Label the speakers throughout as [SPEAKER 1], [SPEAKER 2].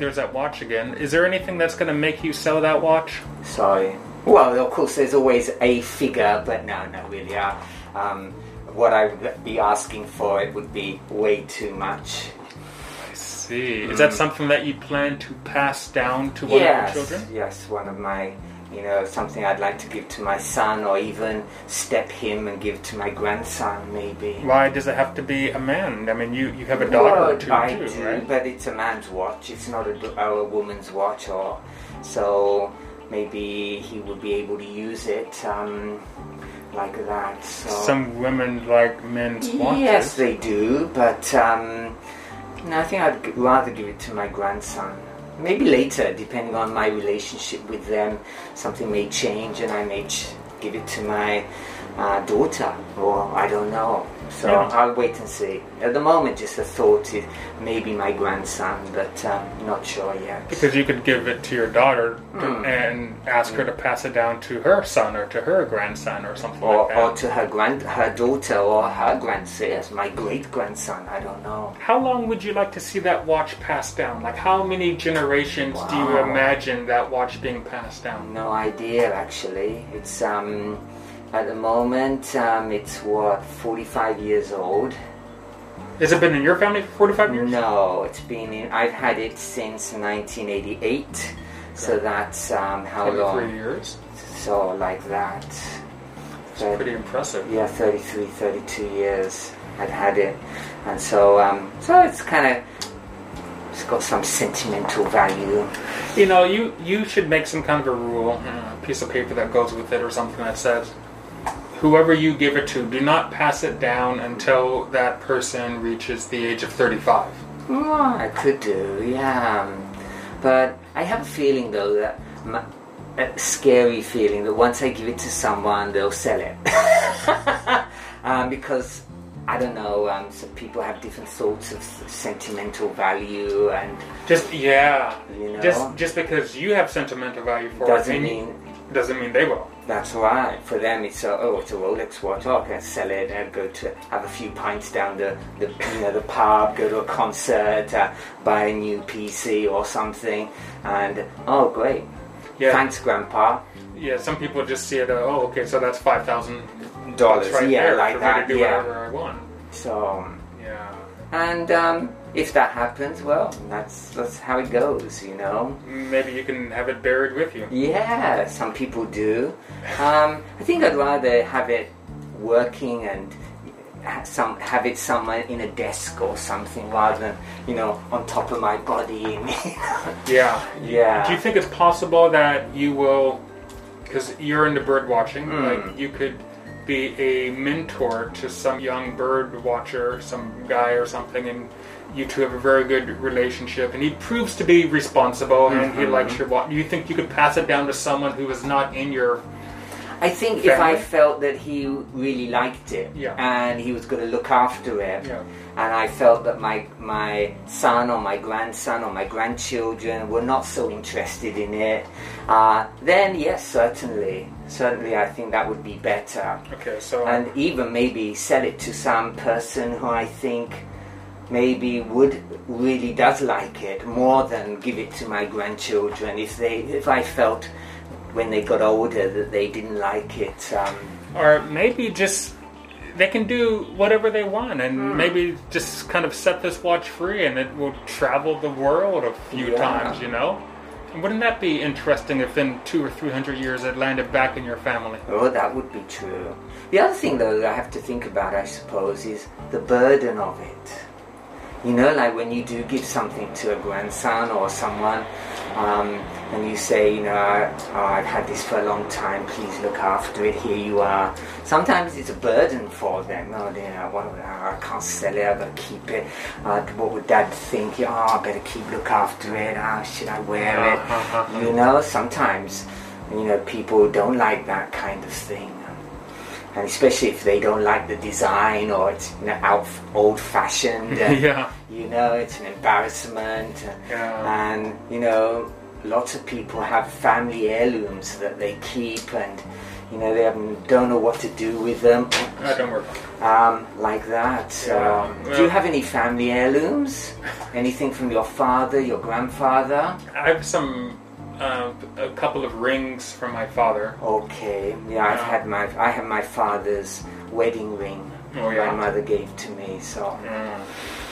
[SPEAKER 1] there's that watch again. Is there anything that's going to make you sell that watch?
[SPEAKER 2] Sorry. Well, of course, there's always a figure, but no, not really. Uh, um, what I'd be asking for it would be way too much.
[SPEAKER 1] I see. Is that something that you plan to pass down to one
[SPEAKER 2] yes,
[SPEAKER 1] of your children?
[SPEAKER 2] yes, one of my, you know, something I'd like to give to my son, or even step him and give to my grandson, maybe.
[SPEAKER 1] Why does it have to be a man? I mean, you, you have a daughter
[SPEAKER 2] Well,
[SPEAKER 1] or two,
[SPEAKER 2] I
[SPEAKER 1] too,
[SPEAKER 2] do,
[SPEAKER 1] right?
[SPEAKER 2] but it's a man's watch. It's not a woman's watch, or so maybe he would be able to use it um, like that. So.
[SPEAKER 1] Some women like men's watches.
[SPEAKER 2] Yes, they do, but um, no, I think I'd rather give it to my grandson. Maybe later, depending on my relationship with them, something may change and I may give it to my uh, daughter, or I don't know. So
[SPEAKER 1] Yeah.
[SPEAKER 2] I'll wait and see. At the moment, just a thought is maybe my grandson, but um, not sure yet.
[SPEAKER 1] Because you could give it to your daughter
[SPEAKER 2] Hmm.
[SPEAKER 1] and ask her to pass it down to her son or to her grandson or something
[SPEAKER 2] or,
[SPEAKER 1] like that.
[SPEAKER 2] or to her grand, her daughter, or her grandson, yes, my great grandson. I don't know.
[SPEAKER 1] How long would you like to see that watch passed down? Like, how many generations do you imagine that watch being passed down?
[SPEAKER 2] No idea actually. It's um at the moment um it's what 45 years old.
[SPEAKER 1] Has it been in your family for 45 years?
[SPEAKER 2] No, it's been in I've had it since 1988. So that's um how
[SPEAKER 1] 23
[SPEAKER 2] long?
[SPEAKER 1] years.
[SPEAKER 2] So like that. Thir-
[SPEAKER 1] Pretty impressive.
[SPEAKER 2] yeah, 33 32 years I've had it. And so um so it's kind of it's got some sentimental value.
[SPEAKER 1] You know, you you should make some kind of a rule, a piece of paper that goes with it, or something that says, whoever you give it to, do not pass it down until that person reaches the age of 35.
[SPEAKER 2] Oh, I could do, yeah. But I have a feeling though that my, a scary feeling that once I give it to someone, they'll sell it. um, because I don't know, um, some people have different sorts of sentimental value, and
[SPEAKER 1] Just yeah,
[SPEAKER 2] You know?
[SPEAKER 1] just just because you have sentimental value for
[SPEAKER 2] doesn't
[SPEAKER 1] it,
[SPEAKER 2] mean
[SPEAKER 1] doesn't mean they will.
[SPEAKER 2] that's right. For them, it's a, oh, it's a Rolex watch. Oh, I can sell it and go to have a few pints down the, the you know the pub, go to a concert, uh, buy a new PC or something, and oh, great.
[SPEAKER 1] Yeah,
[SPEAKER 2] Thanks, Grandpa.
[SPEAKER 1] yeah. Some people just see it. Uh, oh, okay, so that's five thousand
[SPEAKER 2] Dollars,
[SPEAKER 1] right
[SPEAKER 2] yeah,
[SPEAKER 1] there
[SPEAKER 2] like
[SPEAKER 1] for
[SPEAKER 2] that,
[SPEAKER 1] me to do
[SPEAKER 2] yeah.
[SPEAKER 1] whatever I want.
[SPEAKER 2] So,
[SPEAKER 1] Yeah,
[SPEAKER 2] and um, if that happens, well, that's that's how it goes, you know.
[SPEAKER 1] maybe you can have it buried with you.
[SPEAKER 2] Yeah, some people do. Um, I think I'd rather have it working and some have it somewhere in a desk or something rather than you know on top of my body.
[SPEAKER 1] Yeah.
[SPEAKER 2] yeah.
[SPEAKER 1] Do you think it's possible that you will, because you're into bird watching,
[SPEAKER 2] Hmm.
[SPEAKER 1] like you could be a mentor to some young bird watcher, some guy or something, and you two have a very good relationship, and he proves to be responsible and he
[SPEAKER 2] Mhm.
[SPEAKER 1] likes your watch. Do you think you could pass it down to someone who is not in your?
[SPEAKER 2] I think if I felt that he really liked it
[SPEAKER 1] Yeah.
[SPEAKER 2] and he was going to look after it,
[SPEAKER 1] Yeah.
[SPEAKER 2] and I felt that my my son or my grandson or my grandchildren were not so interested in it, uh, then yes, certainly, certainly, I think that would be better.
[SPEAKER 1] Okay, so
[SPEAKER 2] and even maybe sell it to some person who I think maybe would really does like it more than give it to my grandchildren if they if I felt when they got older that they didn't like it. Um,
[SPEAKER 1] or maybe just they can do whatever they want and
[SPEAKER 2] Hmm.
[SPEAKER 1] maybe just kind of set this watch free and it will travel the world a few
[SPEAKER 2] Yeah.
[SPEAKER 1] times you know and wouldn't that be interesting if in two or three hundred years it landed back in your family
[SPEAKER 2] oh, that would be true. The other thing though that I have to think about, I suppose, is the burden of it. You know, like when you do give something to a grandson or someone, um, and you say, you know, oh, I've had this for a long time, please look after it, here you are. Sometimes it's a burden for them. Oh, you know, what, I can't sell it, I've got to keep it. Uh, what would dad think? Oh, I better keep look after it. Oh, should I wear it? You know, sometimes, you know, people don't like that kind of thing and especially if they don't like the design or it's you know, old-fashioned. and,
[SPEAKER 1] yeah
[SPEAKER 2] You know, it's an embarrassment.
[SPEAKER 1] Yeah.
[SPEAKER 2] And you know, lots of people have family heirlooms that they keep, and you know, they don't know what to do with them,
[SPEAKER 1] Uh, don't it.
[SPEAKER 2] um, like that.
[SPEAKER 1] Yeah,
[SPEAKER 2] Um, do you have any family heirlooms? Anything from your father, your grandfather?
[SPEAKER 1] I have some, uh, a couple of rings from my father.
[SPEAKER 2] Okay, yeah, I've had my, I have my father's wedding ring.
[SPEAKER 1] Oh, yeah?
[SPEAKER 2] My mother gave to me, so.
[SPEAKER 1] Mm.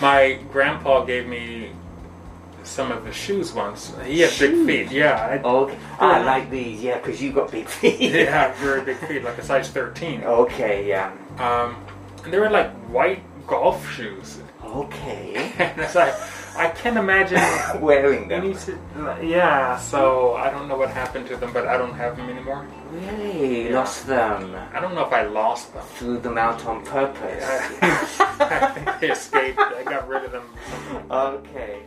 [SPEAKER 1] My grandpa gave me some of his shoes once. He has big feet. Yeah,
[SPEAKER 2] Okay, I like these, yeah, because you got big feet.
[SPEAKER 1] I, have very big feet, like a size 13.
[SPEAKER 2] Okay, yeah.
[SPEAKER 1] Um, and they were like white golf shoes.
[SPEAKER 2] Okay.
[SPEAKER 1] and it's like, I can't imagine.
[SPEAKER 2] Wearing them.
[SPEAKER 1] to, yeah, so I don't know what happened to them, but I don't have them anymore.
[SPEAKER 2] Really?
[SPEAKER 1] Yeah.
[SPEAKER 2] Lost them?
[SPEAKER 1] I don't know if I lost them.
[SPEAKER 2] Threw them out on purpose?
[SPEAKER 1] I, I think they escaped. I got rid of them.
[SPEAKER 2] okay.